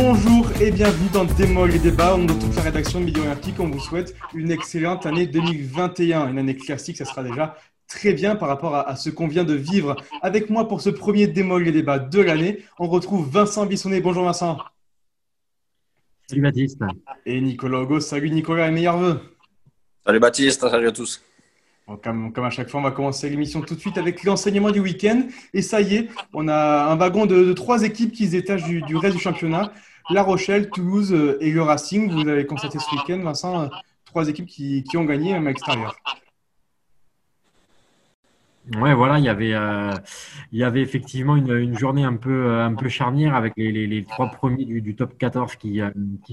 Bonjour et bienvenue dans Démol et Débat. On de toute la rédaction de Midi Olympique. On vous souhaite une excellente année 2021. Une année classique, ça sera déjà très bien par rapport à, ce qu'on vient de vivre. Avec moi pour ce premier Démol et Débat de l'année, on retrouve Vincent Bissonnet. Bonjour Vincent. Salut Baptiste. Et Nicolas Hugo. Salut Nicolas et meilleurs voeux. Salut Baptiste, salut à tous. Comme, à chaque fois, on va commencer l'émission tout de suite avec l'enseignement du week-end. Et ça y est, on a un wagon de, trois équipes qui se détachent du, reste du championnat. La Rochelle, Toulouse euh, et le Racing. Vous avez constaté ce week-end, Vincent, euh, trois équipes qui, ont gagné même à l'extérieur. Ouais, voilà, il y avait, euh, effectivement une, journée un peu, un peu charnière avec les, trois premiers du, top 14 qui,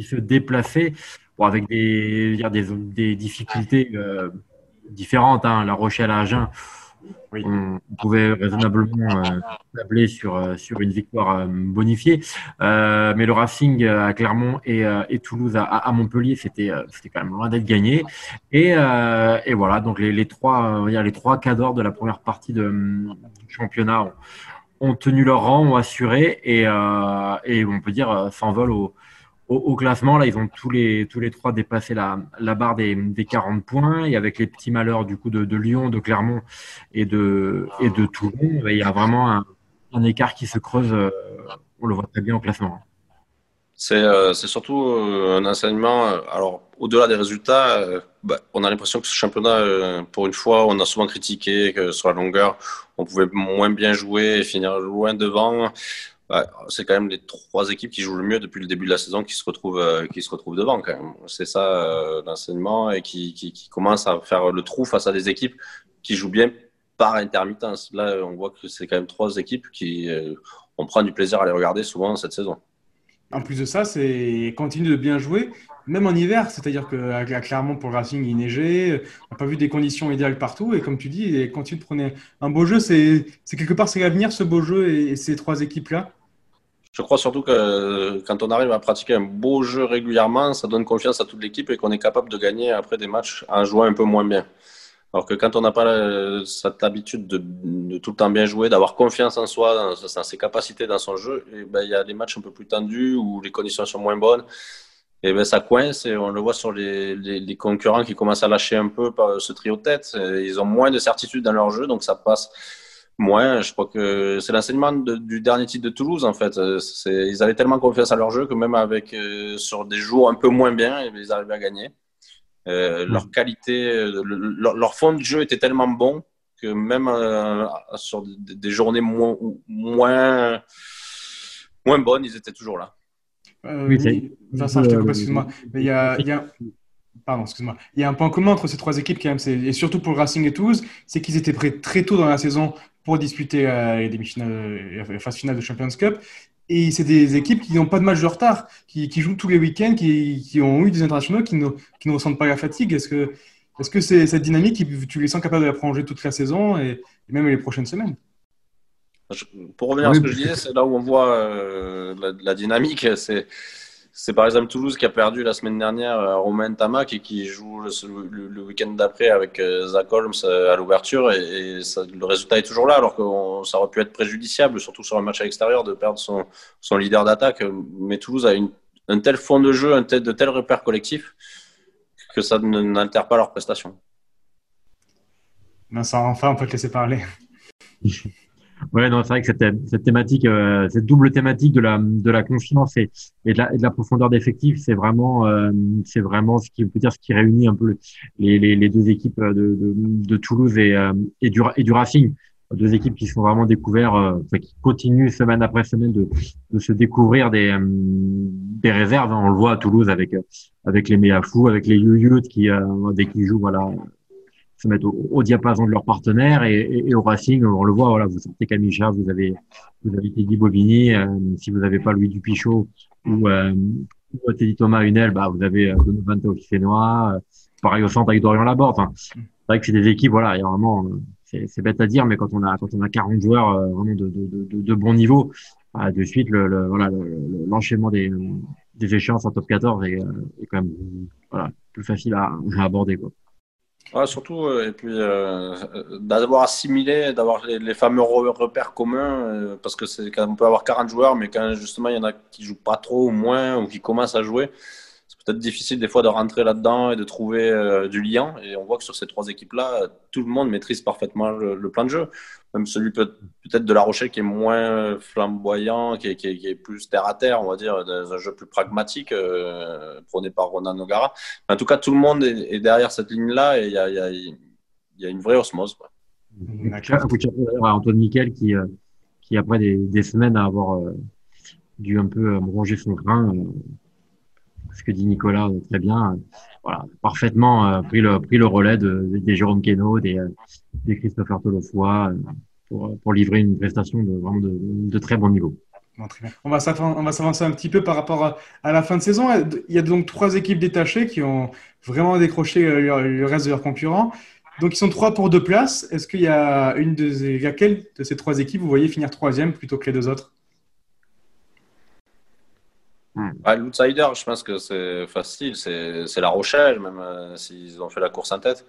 se déplaçaient, avec des difficultés différentes. Hein. La Rochelle à Agen, on, pouvait raisonnablement euh, tabler sur, euh, sur une victoire euh, bonifiée. mais le Racing à Clermont et, et Toulouse à, Montpellier, c'était c'était quand même loin d'être gagné. Et, et, voilà, donc les, les trois, les trois cadors de la première partie de, du championnat ont, ont, tenu leur rang, ont assuré et, et on peut dire s'envolent au au, classement, là, ils ont tous les, tous les trois dépassé la, barre des, des 40 points. Et avec les petits malheurs du coup de, Lyon, de Clermont et de, et de Toulon, ben, il y a vraiment un, écart qui se creuse. Euh, on le voit très bien au classement. C'est euh, surtout euh, un enseignement. Alors, au-delà des résultats, bah, on a l'impression que ce championnat, pour une fois, on a souvent critiqué que sur la longueur, on pouvait moins bien jouer et finir loin devant. Bah, c'est quand même les trois équipes qui jouent le mieux depuis le début de la saison qui se retrouvent, euh, qui se retrouvent devant. Quand même. C'est ça euh, l'enseignement et qui, commence à faire le trou face à des équipes qui jouent bien par intermittence. Là, on voit que c'est quand même trois équipes qui euh, on prend du plaisir à les regarder souvent cette saison. En plus de ça, c'est continue de bien jouer, même en hiver. C'est-à-dire que clairement pour le Racing, il neigeait. On n'a pas vu des conditions idéales partout. Et comme tu dis, continue de prendre un beau jeu. C'est quelque part c'est l'avenir ce beau jeu et ces trois équipes là. Je crois surtout que quand on arrive à pratiquer un beau jeu régulièrement, ça donne confiance à toute l'équipe et qu'on est capable de gagner après des matchs en jouant un peu moins bien. Alors que quand on n'a pas cette habitude de, tout le temps bien jouer, d'avoir confiance en soi, dans, ses capacités, dans son jeu, eh ben, il y a des matchs un peu plus tendus où les conditions sont moins bonnes. Et ben, ça coince et on le voit sur les, concurrents qui commencent à lâcher un peu par ce trio tête. Ils ont moins de certitude dans leur jeu, donc ça passe moi, je crois que c'est l'enseignement du dernier titre de Toulouse, en fait. Euh, ils avaient tellement confiance à leur jeu que même avec euh, sur des jours un peu moins bien, ils arrivaient à gagner. Euh, leur qualité, leur, fond de jeu était tellement bon que même sur des, journées moins, moins, moins bonnes, ils étaient toujours là. oui, Vincent, je te coupe, excuse-moi. Mais il y a, il y a... Pardon, excuse-moi. Il y a un point commun entre ces trois équipes, quand même, et surtout pour le Racing et Toulouse, c'est qu'ils étaient prêts très tôt dans la saison pour disputer euh, les demi-finales, euh, la phase finale de Champions Cup. Et c'est des équipes qui n'ont pas de match de retard, qui, jouent tous les week-ends, qui, ont eu des internationaux, qui ne, qui ne ressentent pas la fatigue. Est-ce que est-ce que c'est cette dynamique, tu les sens capables de la prolonger toute la saison et, même les prochaines semaines? Pour revenir à ce que je disais, c'est là où on voit euh, la, dynamique. C'est c'est par exemple Toulouse qui a perdu la semaine dernière à Romain Tamac et qui joue le, week-end d'après avec euh, Zach Holmes euh, à l'ouverture et, le résultat est toujours là alors que ça aurait pu être préjudiciable, surtout sur un match à l'extérieur, de perdre son, son leader d'attaque. Mais Toulouse a une, un tel fond de jeu, un tel, de tels repères collectifs que ça n'altère pas leur prestation. Vincent, enfin, on peut te laisser parler. Ouais, non, c'est vrai que cette, cette thématique, euh, cette double thématique de la, de la confiance et, et, de, la, et de la profondeur d'effectif, c'est vraiment, euh, c'est vraiment ce qui peut dire ce qui réunit un peu les, les, les deux équipes de, de, de Toulouse et, euh, et, du, et du Racing. Deux équipes qui sont vraiment découvertes, qui continuent semaine après semaine de, de se découvrir des, des réserves. On le voit à Toulouse avec, avec les Méafou, avec les Youyut qui, dès qu'ils jouent, voilà, se mettre au, diapason de leurs partenaires et, au Racing, on le voit, voilà, vous sortez Camicha, vous avez, vous avez Teddy Bobigny, euh, si vous n'avez pas Louis Dupichot ou, euh, ou Teddy Thomas Hunel, bah, vous avez euh, Donovan Taufifénois, euh, pareil au centre avec Dorian Laborde. Enfin, c'est vrai que c'est des équipes, voilà, il y a vraiment, c'est bête à dire, mais quand on a, quand on a 40 joueurs vraiment de, de, de, de, bon niveau, bah, de suite, le, le voilà, l'enchaînement des, des échéances en top 14 est, est quand même, voilà, plus facile à, à aborder, quoi. Surtout, et puis d'avoir assimilé, d'avoir les, fameux repères communs, parce que c'est quand on peut avoir 40 joueurs, mais quand justement il y en a qui jouent pas trop ou moins, ou qui commencent à jouer, peut-être difficile des fois de rentrer là-dedans et de trouver euh, du lien. Et on voit que sur ces trois équipes-là, tout le monde maîtrise parfaitement le, plan de jeu. Même celui peut-être de La Rochelle qui est moins flamboyant, qui est, plus terre à terre, on va dire, dans un jeu plus pragmatique, euh, prôné par Ronan Nogara. en tout cas, tout le monde est, derrière cette ligne-là et il y a, y a, une vraie osmose. Antoine Miquel qui, euh, qui après des, semaines à avoir dû un peu ronger son grain, ce que dit Nicolas très bien, voilà, parfaitement euh, pris, le, le relais de, des Jérôme Queneau, des, euh, Christopher Tolofoy, euh, pour, livrer une prestation de, vraiment de, très bon niveau. On va s'avancer un petit peu par rapport à, la fin de saison. Il y a donc trois équipes détachées qui ont vraiment décroché le, reste de leurs concurrents. Donc, ils sont trois pour deux places. Est-ce qu'il y a une de, laquelle de ces trois équipes vous voyez finir troisième plutôt que les deux autres? L'outsider, je pense que c'est facile, c'est La Rochelle, même euh, s'ils ont fait la course en tête.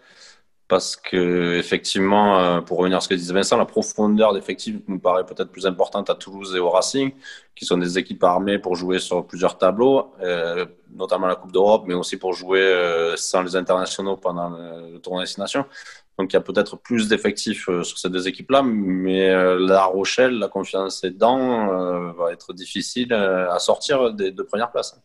Parce que, effectivement, euh, pour revenir à ce que disait Vincent, la profondeur d'effectifs nous paraît peut-être plus importante à Toulouse et au Racing, qui sont des équipes armées pour jouer sur plusieurs tableaux, euh, notamment la Coupe d'Europe, mais aussi pour jouer sans les internationaux pendant le tournoi Destination. Donc il y a peut-être plus d'effectifs euh, sur ces deux équipes-là, mais euh, La Rochelle, la confiance est dedans, euh, va être difficile à sortir des deux premières places.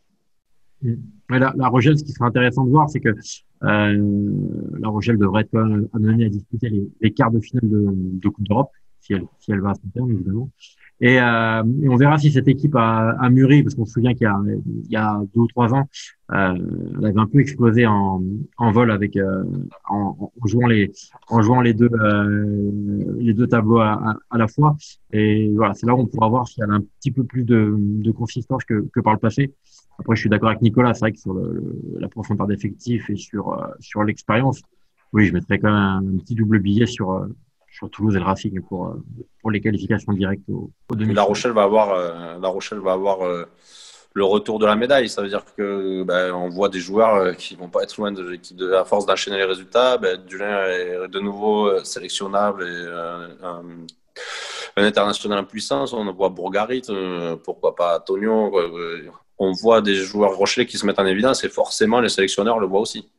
Mm. La, la, Rochelle, ce qui serait intéressant de voir, c'est que La Rochelle devrait être amenée à disputer les, quarts de finale de, Coupe d'Europe, si elle, si elle va à son terme, évidemment. Et, euh, et, on verra si cette équipe a, a mûri, parce qu'on se souvient qu'il y, y a deux ou trois ans, euh, elle avait un peu explosé en, en vol avec euh, en, en, jouant les en jouant les deux euh, les deux tableaux à, à, la fois. Et voilà, c'est là où on pourra voir si elle a un petit peu plus de, de consistance que, que par le passé. Après, je suis d'accord avec Nicolas, c'est vrai que sur le, la profondeur d'effectifs et sur euh, sur l'expérience, oui, je mettrais quand même un, petit double billet sur euh, sur Toulouse et le Racing pour, euh, pour les qualifications directes au, au demi La Rochelle va avoir, euh, la Rochelle va avoir euh, le retour de la médaille. Ça veut dire que ben, on voit des joueurs qui vont pas être loin de l'équipe de à force d'enchaîner les résultats. Ben, Dulin est de nouveau sélectionnable et un, un, international en puissance. On voit Bourgarit, pourquoi pas Tonio. On voit des joueurs rochelais qui se mettent en évidence et forcément les sélectionneurs le voient aussi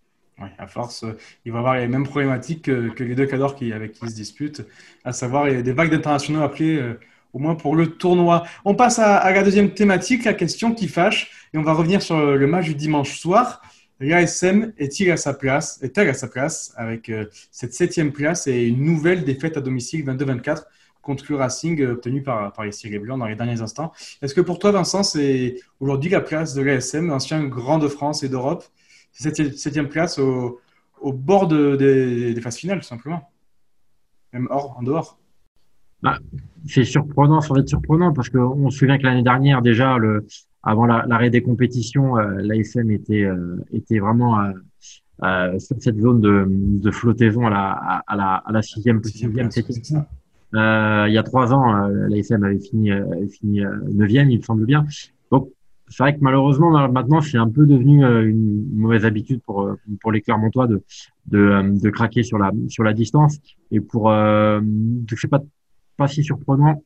à force, euh, il va avoir les mêmes problématiques que, les deux cadors qui, avec qui ils se disputent, à savoir il y a des vagues d'internationaux appelés euh, au moins pour le tournoi. On passe à, la deuxième thématique, la question qui fâche, et on va revenir sur le match du dimanche soir. L'ASM est-il à sa place, est-elle à sa place avec euh, cette septième place et une nouvelle défaite à domicile 22-24 contre le Racing obtenue par, par les Cirés Blancs dans les derniers instants. Est-ce que pour toi, Vincent, c'est aujourd'hui la place de l'ASM, ancien grand de France et d'Europe? Cette septième place au, bord des phases finales, tout simplement. Même hors, en dehors. Bah, c'est surprenant, ça va être surprenant parce qu'on se souvient que l'année dernière, déjà, le, avant l'arrêt des compétitions, euh, l'ASM était, euh, était vraiment euh, sur cette zone de, de flottaison à la, à, la, à la sixième, sixième, septième. Euh, il y a trois ans, l'ASM avait fini, avait fini neuvième, il me semble bien. Donc, c'est vrai que malheureusement maintenant c'est un peu devenu euh, une mauvaise habitude pour euh, pour les Clermontois de de, euh, de craquer sur la sur la distance et pour euh, sais pas pas si surprenant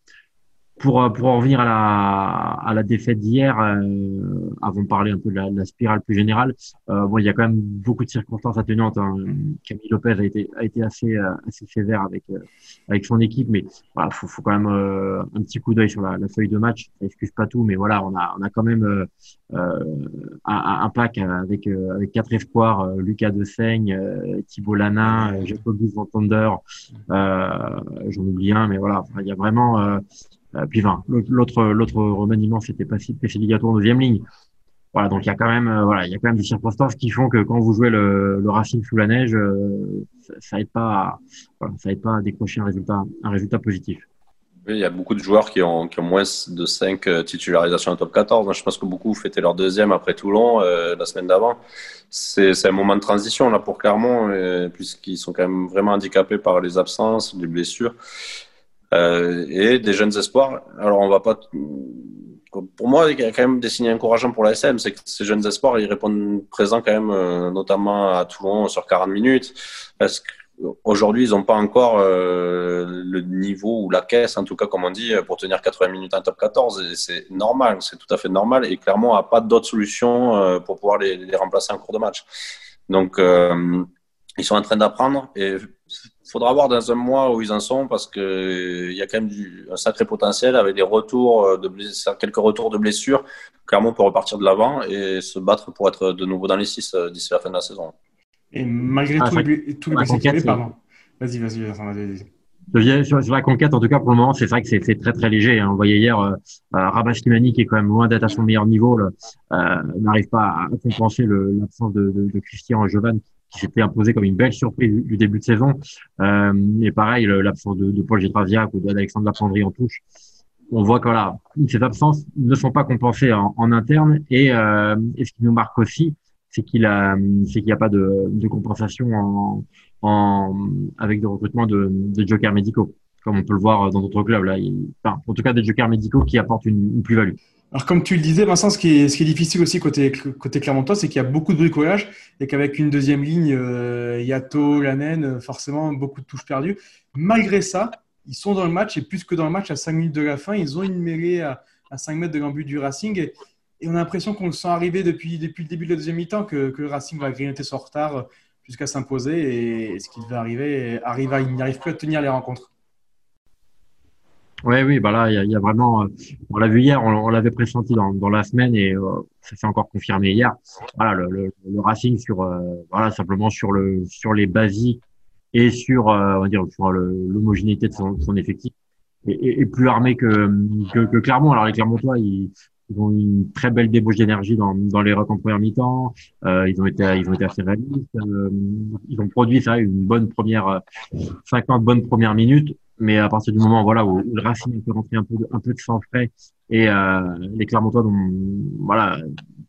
pour, euh, pour en revenir à la, à la défaite d'hier, euh, avant de parler un peu de la, de la spirale plus générale, euh, bon, il y a quand même beaucoup de circonstances atténuantes. Hein. Camille Lopez a été, a été assez, euh, assez sévère avec, euh, avec son équipe, mais voilà, faut, faut quand même un petit coup d'œil sur la, la, feuille de match. Ça excuse pas tout, mais voilà, on a, on a quand même un, un, pack avec, avec quatre espoirs Lucas Desaigne, Thibault Lana, Jacobus Van Tonder, j'en oublie un, mais voilà, il y a vraiment euh, puis 20. L'autre, remaniement, c'était pas si en deuxième ligne. Voilà, donc il y a quand même, euh, voilà, il y a quand même des circonstances qui font que quand vous jouez le, le Racing sous la neige, euh, ça, ça aide pas, à, voilà, ça pas décrocher un résultat, un résultat positif. Il y a beaucoup de joueurs qui ont, moins de 5 titularisations en top 14. je pense que beaucoup fêtaient leur deuxième après Toulon euh, la semaine d'avant. C'est un moment de transition là pour Clermont, puisqu'ils sont quand même vraiment handicapés par les absences, les blessures. Euh, et des jeunes espoirs. Alors, on va pas pour moi, il y a quand même des signes encourageants pour la SM. C'est que ces jeunes espoirs, ils répondent présents quand même, euh, notamment à Toulon sur 40 minutes. Parce qu'aujourd'hui, ils n'ont pas encore euh, le niveau ou la caisse, en tout cas, comme on dit, pour tenir 80 minutes en top 14. Et c'est normal, c'est tout à fait normal. Et clairement, on n'a pas d'autre solution pour pouvoir les, les, remplacer en cours de match. Donc, ils sont en train d'apprendre. Et faudra voir dans un mois où ils en sont parce qu'il euh, y a quand même du, un sacré potentiel avec des retours euh, de blessures, quelques retours de blessures. Clairement, pour repartir de l'avant et se battre pour être de nouveau dans les six euh, d'ici la fin de la saison. Et malgré ah, tout, les, tous les blessés pardon. Vas-y, vas-y, vas-y. Sur, sur, la conquête, en tout cas, pour le moment, c'est vrai que c'est très très léger. Hein. On voyait hier euh, Rabash Kimani, qui est quand même loin d'être à son meilleur niveau, euh, n'arrive pas à compenser l'absence de, de, de, Christian Jovan, qui s'était imposé comme une belle surprise du, début de saison. Euh, et pareil, l'absence de, Paul Gétrasiac ou d'Alexandre Lapendry en touche. On voit que voilà, ces absences ne sont pas compensées en, interne. Et, euh, et, ce qui nous marque aussi, c'est qu'il a, c'est n'y a pas de, de compensation en, en, avec des recrutements de, de jokers médicaux, comme on peut le voir dans d'autres clubs. Là, en tout cas, des jokers médicaux qui apportent une, une plus-value. Alors, comme tu le disais, Vincent, ce qui est, difficile aussi côté, côté Clermontois, c'est qu'il y a beaucoup de bricolage et qu'avec une deuxième ligne, euh, Yato, Lanen, euh, forcément, beaucoup de touches perdues. Malgré ça, ils sont dans le match et plus que dans le match, à 5 minutes de la fin, ils ont une mêlée à, à 5 mètres de l'embut du Racing et, on a l'impression qu'on le sent arriver depuis, le début de la deuxième mi-temps, que, le Racing va grignoter son retard jusqu'à s'imposer et, ce qui devait arriver arrive à, il n'arrive plus à tenir les rencontres. Oui, oui, bah là, il y, a, vraiment, euh, on l'a vu hier, on, l'avait pressenti dans, dans, la semaine et euh, ça s'est encore confirmé hier. Voilà, le, le, le Racing sur, euh, voilà, simplement sur le, sur les basiques et sur, on va dire, sur l'homogénéité de son, son effectif et, et, plus armé que, que, que, Clermont. Alors les Clermontois, ils, ils ont une très belle débauche d'énergie dans, dans les rocs en première mi-temps. Euh, ils ont été, ils ont été assez réalistes. ils ont produit ça, une bonne première, 50 bonnes premières minutes mais à partir du moment voilà où, le Racing peut rentrer un peu de, sang frais et euh, les Clermontois dont voilà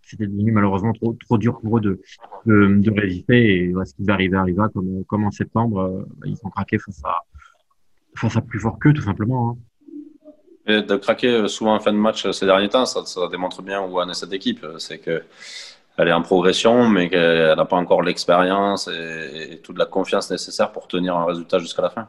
c'était devenu malheureusement trop dur pour eux de de, résister et ce qui va arriver arriva comme comme en septembre euh, ils ont craqué face à plus fort qu'eux tout simplement hein. Et de craquer souvent en fin de match ces derniers temps ça, démontre bien où en est cette équipe c'est que elle est en progression, mais qu'elle n'a pas encore l'expérience et toute la confiance nécessaire pour tenir un résultat jusqu'à la fin.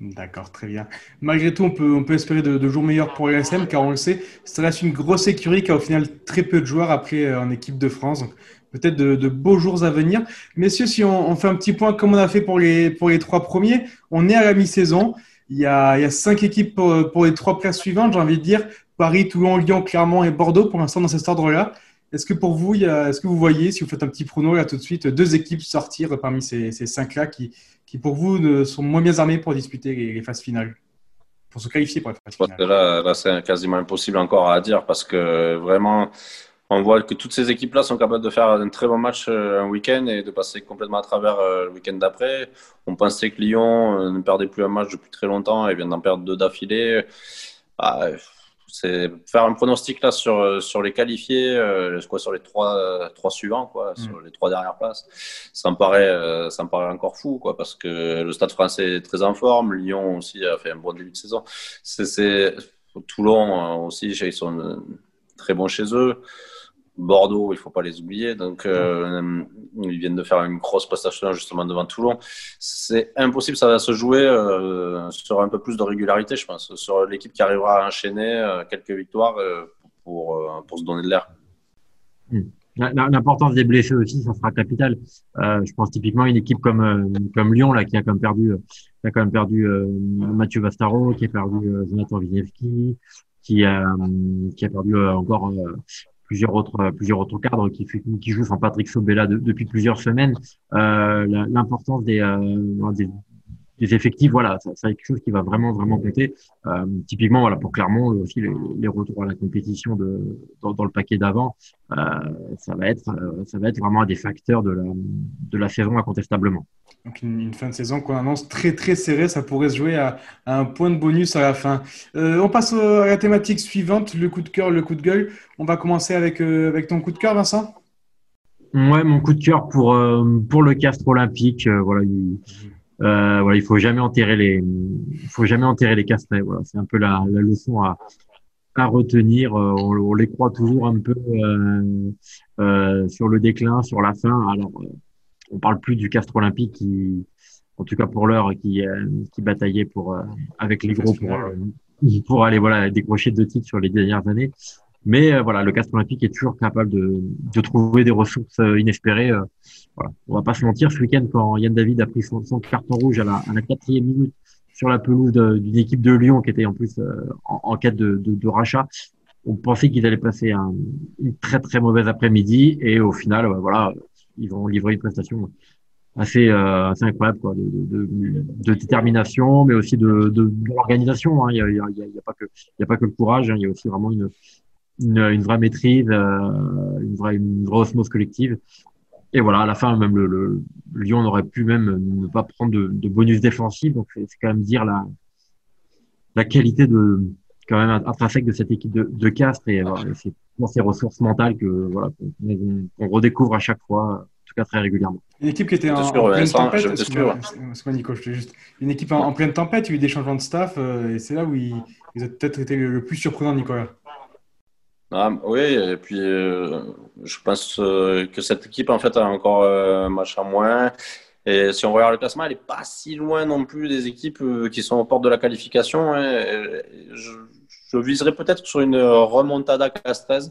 D'accord, très bien. Malgré tout, on peut, on peut espérer de, jours meilleurs pour l'ASM, car on le sait, ça reste une grosse écurie qui a au final très peu de joueurs après euh, en équipe de France. Donc peut-être de, beaux jours à venir. Messieurs, si on, fait un petit point comme on a fait pour les, pour les trois premiers, on est à la mi-saison. Il y, a, il y a cinq équipes pour, pour les trois places suivantes. J'ai envie de dire Paris, Toulon, Lyon, Clermont et Bordeaux pour l'instant dans cet ordre-là. Est-ce que pour vous, est-ce que vous voyez, si vous faites un petit prono là tout de suite, deux équipes sortir parmi ces, ces cinq-là qui, qui pour vous sont moins bien armés pour disputer les, phases finales Pour se qualifier pour les phases finales Là, là c'est quasiment impossible encore à dire parce que vraiment, on voit que toutes ces équipes-là sont capables de faire un très bon match euh, un week-end et de passer complètement à travers euh, le week-end d'après. On pensait que Lyon euh, ne perdait plus un match depuis très longtemps et vient d'en perdre deux d'affilée. Ah, c'est faire un pronostic là sur, sur les qualifiés, euh, quoi, sur les trois, trois suivants, quoi, mm. sur les trois dernières places. Ça me paraît, euh, ça me paraît encore fou, quoi, parce que le Stade Français est très en forme, Lyon aussi a fait un bon début de saison. C'est Toulon euh, aussi, ils sont très bons chez eux. Bordeaux, il faut pas les oublier. Donc, euh, ils viennent de faire une grosse prestation justement devant Toulon. C'est impossible, ça va se jouer euh, sur un peu plus de régularité, je pense, sur l'équipe qui arrivera à enchaîner euh, quelques victoires euh, pour, pour se donner de l'air. Hmm. L'importance des blessés aussi, ça sera capital. je pense typiquement à une équipe comme comme Lyon là qui a quand même perdu, qui a quand même perdu Mathieu Vastaro, qui a perdu Jonathan Wisniewski, qui a qui a perdu encore plusieurs autres euh, plusieurs autres cadres qui qui jouent sans Patrick Sobella depuis plusieurs semaines. Euh, L'importance des, euh, des, des effectifs, voilà, ça, quelque chose qui va vraiment vraiment compter. Euh, typiquement, voilà, pour Clermont aussi les, les, retours à la compétition de dans, dans le paquet d'avant, euh, ça va être euh, ça va être vraiment un des facteurs de la de la saison incontestablement. Donc une, fin de saison qu'on annonce très très serrée, ça pourrait se jouer à, un point de bonus à la fin. Euh, on passe à la thématique suivante, le coup de cœur, le coup de gueule. On va commencer avec euh, ton coup de cœur, Vincent. Ouais, mon coup de cœur pour pour le Castre Olympique, voilà. Il, euh, voilà, il faut jamais enterrer les, faut castrets. Voilà, c'est un peu la, leçon à, à retenir. On, les croit toujours un peu sur le déclin, sur la fin. On parle plus du Castre Olympique qui, en tout cas pour l'heure, qui, qui bataillait pour avec les gros pour, pour aller voilà décrocher deux titres sur les dernières années. Mais euh, voilà, le Castre Olympique est toujours capable de, de trouver des ressources euh, inespérées. Euh, voilà. On va pas se mentir, ce week-end, quand Yann David a pris son, son carton rouge à la, à la quatrième minute sur la pelouse d'une équipe de Lyon qui était en plus en, en, quête de, de, de rachat, on pensait qu'ils allaient passer un, une très très mauvaise après-midi et au final, voilà, ils vont livrer une prestation assez, euh, incroyable quoi, de, détermination, mais aussi de, l'organisation. Hein. Il n'y a, pas que, le courage, hein. il y a aussi vraiment une, vraie maîtrise, euh, une, vraie, une osmose collective. Et voilà, à la fin, même le, Lyon n'aurait pu même ne pas prendre de, bonus défensif. Donc, c'est quand même dire la qualité de, quand même intrinsèque de cette équipe de, de Castres. Et voilà, c'est pour ces ressources mentales que voilà qu'on redécouvre à chaque fois, en tout cas très régulièrement. Une équipe qui était en, en pleine tempête. juste. Une équipe en, en, pleine tempête, il y a eu des changements de staff, euh, et c'est là où ils, ils ont peut-être été le, plus surprenant, Nicolas. Ah, oui, et puis euh, je pense euh, que cette équipe en fait a encore euh, un match à moins. Et si on regarde le classement, elle n'est pas si loin non plus des équipes qui sont aux portes de la qualification. Hein. Je, je, viserais peut-être sur une remontada Castres,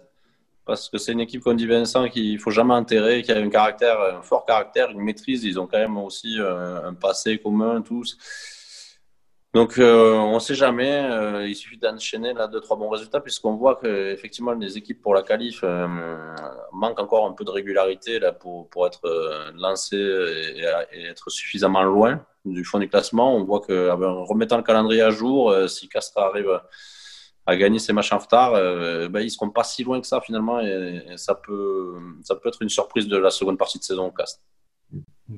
parce que c'est une équipe, comme dit Vincent, qu'il ne faut jamais enterrer, qui a un caractère, un fort caractère, une maîtrise. Ils ont quand même aussi un passé commun tous. Donc, euh, on ne sait jamais. Euh, il suffit d'enchaîner là deux trois bons résultats, puisqu'on voit que effectivement les équipes pour la qualif euh, manquent encore un peu de régularité là pour pour être euh, lancées et, et, être suffisamment loin du fond du classement. On voit que en remettant le calendrier à jour, euh, si Castres arrive à gagner ses matchs en retard, ben, ils seront pas si loin que ça finalement, et, et, ça peut ça peut être une surprise de la seconde partie de saison au Castres.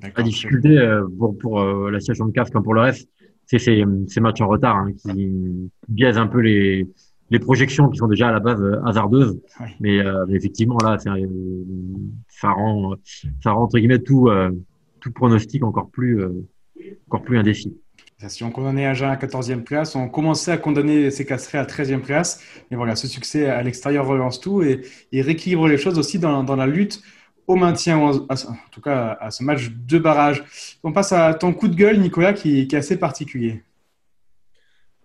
La difficulté pour, pour la situation de Castres comme pour le reste c'est ces, ces, matchs en retard hein, qui biaisent un peu les, les projections qui sont déjà à la base euh, hasardeuses. Oui. Mais, euh, effectivement, là, ça rend, ça rend entre guillemets tout, euh, tout pronostic encore plus, euh, encore plus indécis. Si on condamnait Agen à 14e place, on commençait à condamner ces casserets à 13e place. Mais voilà, ce succès à l'extérieur relance tout et, et rééquilibre les choses aussi dans, dans la lutte au maintien, en tout cas à ce match de barrage. On passe à ton coup de gueule, Nicolas, qui, est assez particulier.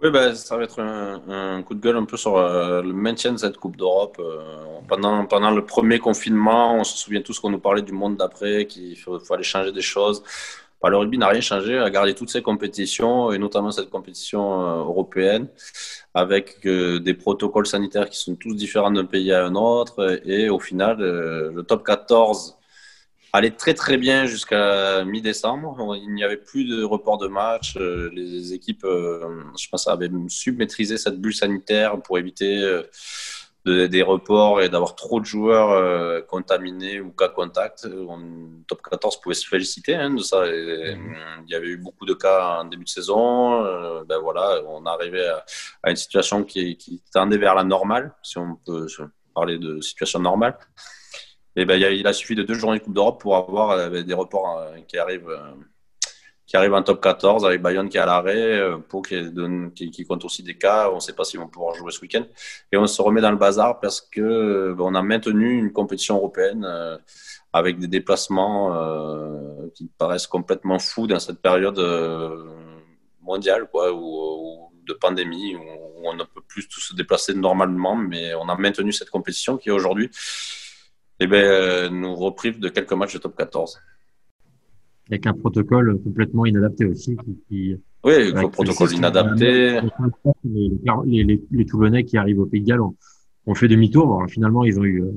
Oui, ben, ça va être un, coup de gueule un peu sur euh, le maintien de cette Coupe d'Europe. Euh, pendant, pendant le premier confinement, on se souvient tous qu'on nous parlait du monde d'après, qu'il fallait changer des choses. Bah, le rugby n'a rien changé, a gardé toutes ses compétitions, et notamment cette compétition euh, européenne, avec euh, des protocoles sanitaires qui sont tous différents d'un pays à un autre. Et au final, euh, le top 14 allait très très bien jusqu'à mi-décembre. Il n'y avait plus de report de match. Les équipes, je pense, avaient su maîtriser cette bulle sanitaire pour éviter de, des reports et d'avoir trop de joueurs euh, contaminés ou cas contact. On, top 14 pouvait se féliciter hein, de ça. Et, mmh. Il y avait eu beaucoup de cas en début de saison. Euh, ben voilà, on arrivait à, à une situation qui, qui, tendait vers la normale, si on peut parler de situation normale. Et ben, il, a, il a suffi de deux journées de Coupe d'Europe pour avoir euh, des reports euh, qui arrivent euh, qui arrive en top 14 avec Bayonne qui est à l'arrêt, euh, pour qui, qui, qui, compte aussi des cas. On ne sait pas s'ils vont pouvoir jouer ce week-end. Et on se remet dans le bazar parce que euh, on a maintenu une compétition européenne euh, avec des déplacements qui paraissent complètement fous dans cette période mondiale, quoi, ou, de pandémie, où on ne peut plus tous se déplacer normalement, mais on a maintenu cette compétition qui aujourd'hui eh ben, nous reprive de quelques matchs de top 14 avec un protocole complètement inadapté aussi. Qui, qui oui, euh, le protocole inadapté. Les, les, les, les, Toulonnais qui arrivent au Pays de Galles ont, ont fait demi-tour. Bon, finalement, ils ont eu, euh,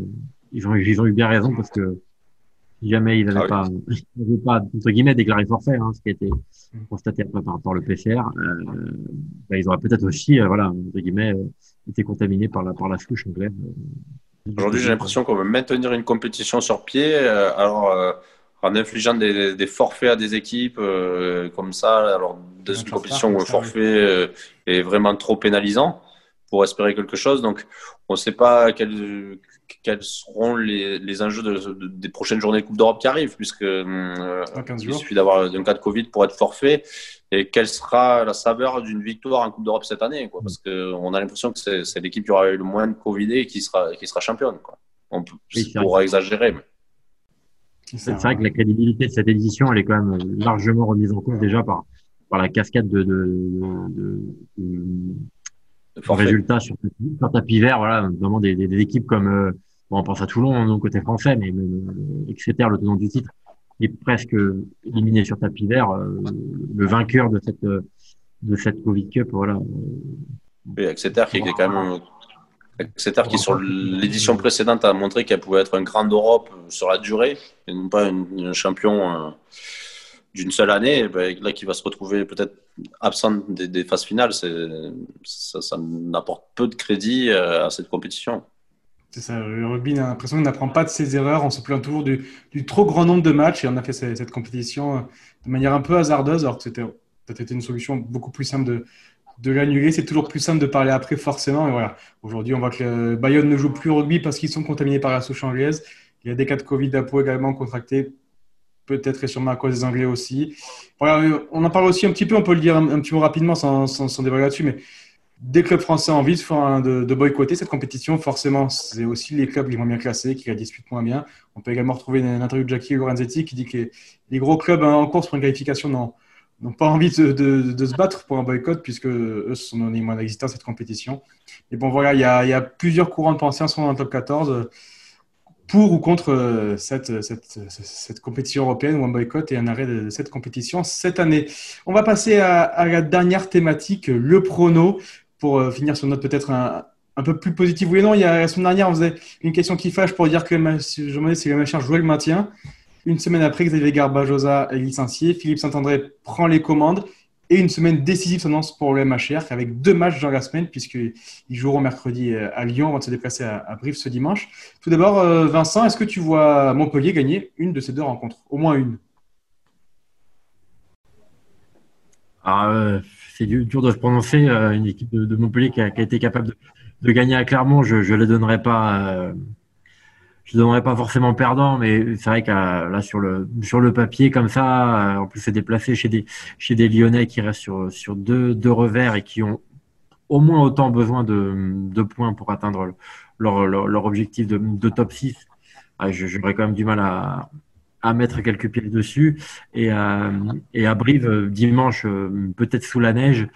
ils ont eu, ils ont eu bien raison parce que si jamais ils n'avaient ah, pas, oui. ils pas entre guillemets déclaré forfait, hein, ce qui a été constaté après par, par le PCR, euh, bah, ils auraient peut-être aussi, euh, voilà, entre guillemets, euh, été contaminés par la par la souche anglaise. Aujourd'hui, j'ai l'impression qu'on veut maintenir une compétition sur pied. alors en infligeant des, des, forfaits à des équipes euh, comme ça, alors dans une compétition où un forfait euh, est vraiment trop pénalisant pour espérer quelque chose. Donc, on ne sait pas quel, quels seront les, les enjeux de, des prochaines journées de Coupe d'Europe qui arrivent, puisque euh, il suffit d'avoir un cas de Covid pour être forfait. Et quelle sera la saveur d'une victoire en Coupe d'Europe cette année quoi, Parce qu'on a l'impression que c'est l'équipe qui aura eu le moins de Covid et qui sera, qui sera championne. Quoi. On peut, pourra exagérer. Mais... C'est vrai que la crédibilité de cette édition, elle est quand même largement remise en cause déjà par, par la cascade de, de, de, résultats sur, sur, tapis vert, voilà, notamment des, des, équipes comme, euh, bon, on pense à Toulon, non côté français, mais euh, Exeter, le tenant du titre, est presque éliminé sur tapis vert, euh, le vainqueur de cette, de cette Covid Cup, voilà. Oui, Exeter qui est quand même Exeter qui sur l'édition précédente a montré qu'elle pouvait être un grand d'Europe sur la durée et non pas un champion d'une seule année, ben, là qui va se retrouver peut-être absent des, phases finales, ça, n'apporte peu de crédit euh, à cette compétition. C'est ça, le rugby a l'impression qu'on n'apprend pas de ses erreurs, on se plaint toujours du, trop grand nombre de matchs et on a fait cette, compétition euh, de manière un peu hasardeuse alors que c'était peut-être une solution beaucoup plus simple de, de l'annuler. C'est toujours plus simple de parler après forcément, voilà. Aujourd'hui, on voit que Bayonne ne joue plus au rugby parce qu'ils sont contaminés par la souche anglaise. Il y a des cas de Covid d'Apo également contractés peut-être et sûrement à cause des Anglais aussi. Voilà, on en parle aussi un petit peu, on peut le dire un, petit mot rapidement sans, sans, sans là-dessus, mais des clubs français ont envie de, boycotter cette compétition, forcément, c'est aussi les clubs les moins bien classés qui la disputent moins bien. On peut également retrouver une, interview de Jackie Lorenzetti qui dit que les, gros clubs en course pour une qualification n'ont pas envie de, se battre pour un boycott puisque eux se sont donné moins d'existence cette compétition. Et bon, voilà, il y a, plusieurs courants de pensée en ce moment dans le top 14 pour ou contre euh, cette, compétition européenne ou un boycott et un arrêt de cette compétition cette année. On va passer à, la dernière thématique, le prono, pour euh, finir sur une note peut-être un, peu plus positive. Oui, non, il y a, la semaine dernière, on faisait une question qui fâche pour dire que je me demandais si le machin jouait le maintien. Une semaine après, Xavier Garbajosa est licencié. Philippe Saint-André prend les commandes et une semaine décisive s'annonce pour le MHR avec deux matchs dans la semaine puisqu'ils joueront mercredi euh, à Lyon avant de se déplacer à, Brive ce dimanche. Tout d'abord, euh, Vincent, est-ce que tu vois Montpellier gagner une de ces deux rencontres? Au moins une ah, euh, C'est dur de se prononcer. une équipe de, Montpellier qui a, été capable de, gagner à Clermont, je ne les donnerai pas je ne pas forcément perdant, mais c'est vrai que là sur le sur le papier comme ça, euh, en plus c'est déplacé chez des chez des Lyonnais qui restent sur sur deux deux revers et qui ont au moins autant besoin de, de points pour atteindre leur, leur, objectif de, de, top 6. Ah, j'aurais quand même du mal à, à mettre quelques pieds dessus. Et, euh, et à Brive, dimanche, euh, peut-être sous la neige,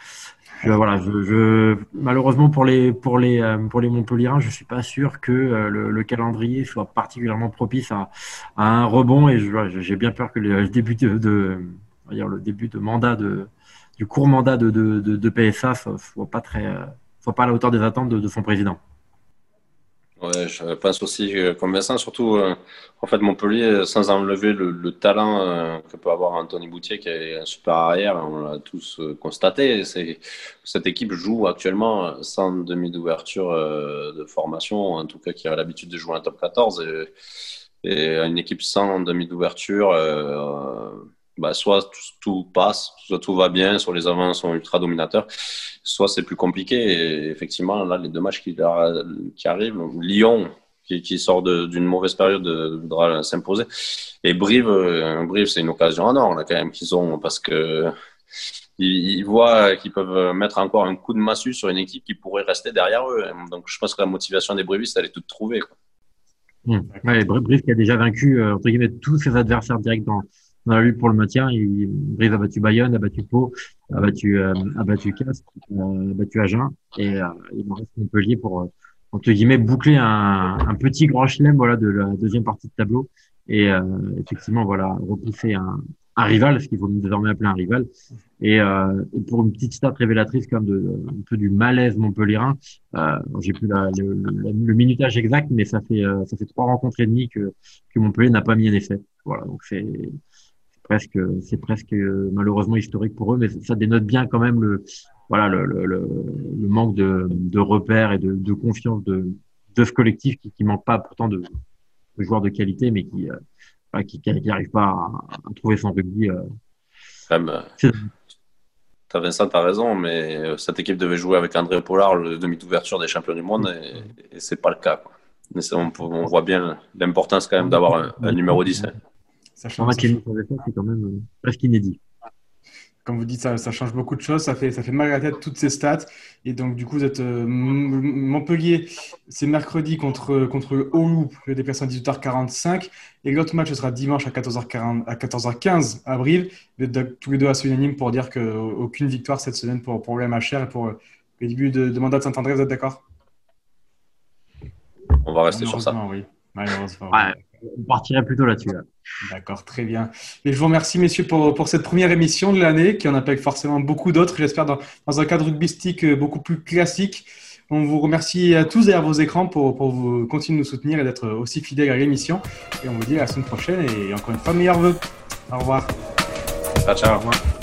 voilà, je, je, malheureusement pour les pour les euh, pour les Montpellierins, je suis pas sûr que euh, le, le, calendrier soit particulièrement propice à, un rebond et j'ai bien peur que le, début de, de le début de mandat de du court mandat de, de, de, PSA soit, soit pas très euh, soit pas à la hauteur des attentes de, de son président. Ouais, je pense aussi comme Vincent, surtout euh, en fait Montpellier, sans enlever le, le talent euh, que peut avoir Anthony Boutier, qui est un super arrière, on l'a tous euh, constaté. Cette équipe joue actuellement sans demi d'ouverture de formation, en tout cas qui a l'habitude de jouer en top 14, et, et une équipe sans demi d'ouverture bah, soit tout, passe, soit tout va bien, soit les avants sont ultra dominateurs, soit c'est plus compliqué. Et effectivement, là, les deux matchs qui, arrivent, Lyon, qui, qui sort d'une mauvaise période, voudra s'imposer. Et Brive, euh, Brive c'est une occasion en or, là, quand même, qu'ils ont, parce que ils, voient qu'ils peuvent mettre encore un coup de massue sur une équipe qui pourrait rester derrière eux. Donc, je pense que la motivation des Brivistes, elle est toute trouvée. Quoi. Mmh. Brive qui a déjà vaincu, euh, entre guillemets, tous ses adversaires directs dans la lutte pour le maintien. Il, Brive a battu Bayonne, a battu Pau, a battu, euh, a battu Castres, euh, a battu Agen et euh, il reste Montpellier pour, euh, entre guillemets, boucler un, un petit grand chelem voilà, de la deuxième partie de tableau et effectivement, voilà, repousser un, un rival, ce qu'il faut désormais appeler un rival. Et, pour une petite stat révélatrice comme de, un peu du malaise montpellierin, euh, j'ai plus le, minutage exact, mais ça fait ça fait trois rencontres et demie que, que Montpellier n'a pas mis en effet. Voilà, donc c'est presque, c'est presque euh, malheureusement historique pour eux, mais ça dénote bien quand même le, voilà, le, le, le manque de, de, repères et de, de confiance de, de ce collectif qui, qui manque pas pourtant de, de joueurs de qualité, mais qui, euh, qui, qui n'arrive pas à, à, trouver son rugby. Euh. T'as Vincent, t'as raison, mais cette équipe devait jouer avec André Pollard le demi d'ouverture des champions du monde et, et c'est pas le cas. Quoi. on, voit bien l'importance quand même d'avoir un, numéro 10. Hein. Ça change, c'est quand même euh, presque inédit comme vous dites, ça, ça, change beaucoup de choses. Ça fait, ça fait mal à la tête toutes ces stats. Et donc, du coup, vous êtes euh, Montpellier, c'est mercredi contre, contre Oulu, le déplacement à 18h45. Et l'autre match sera dimanche à 14h40, à 14h15 avril. Vous êtes tous les deux assez unanimes pour dire qu'aucune victoire cette semaine pour, pour le MHR et pour le début de, de mandat de Saint-André. Vous êtes d'accord? On va rester sur ça. Oui. Malheureusement. On partirait plutôt là-dessus. D'accord, très bien. Et je vous remercie, messieurs, pour, pour cette première émission de l'année, qui en appelle forcément beaucoup d'autres, j'espère, dans, dans, un cadre rugbystique euh, beaucoup plus classique. On vous remercie à tous derrière vos écrans pour, pour vous continuer de nous soutenir et d'être aussi fidèles à l'émission. Et on vous dit à la semaine prochaine et encore une fois, meilleurs vœux. Au revoir. Ciao, ciao. Au revoir.